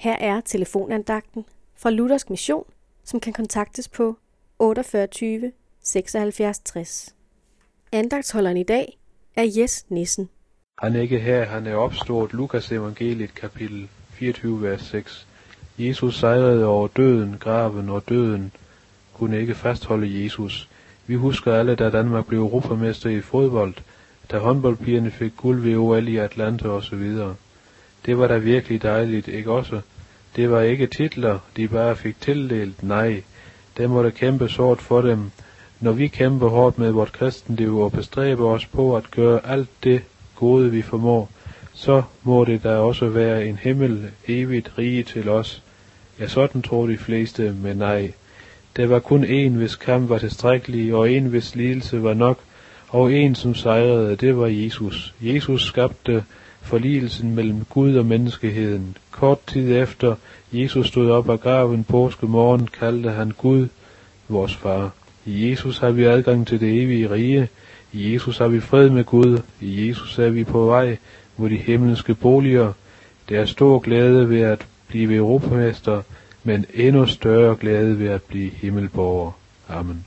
Her er telefonandagten fra Luthersk Mission, som kan kontaktes på 48 76 60. Andagtsholderen i dag er Jes Nissen. Han er ikke her, han er opstået. Lukas evangeliet kapitel 24, vers 6. Jesus sejrede over døden, graven og døden kunne ikke fastholde Jesus. Vi husker alle, da Danmark blev europamester i fodbold, da håndboldpigerne fik guld ved OL i Atlanta osv. Det var da virkelig dejligt, ikke også? Det var ikke titler, de bare fik tildelt, nej. Der måtte kæmpe hårdt for dem. Når vi kæmper hårdt med vort kristenliv og bestræber os på at gøre alt det gode, vi formår, så må det da også være en himmel evigt rige til os. Ja, sådan tror de fleste, men nej. Der var kun en, hvis kamp var tilstrækkelig, og en, hvis lidelse var nok, og en, som sejrede, det var Jesus. Jesus skabte forligelsen mellem Gud og menneskeheden. Kort tid efter Jesus stod op af graven påske morgen, kaldte han Gud vores far. I Jesus har vi adgang til det evige rige. I Jesus har vi fred med Gud. I Jesus er vi på vej mod de himmelske boliger. Der er stor glæde ved at blive europamester, men endnu større glæde ved at blive himmelborger. Amen.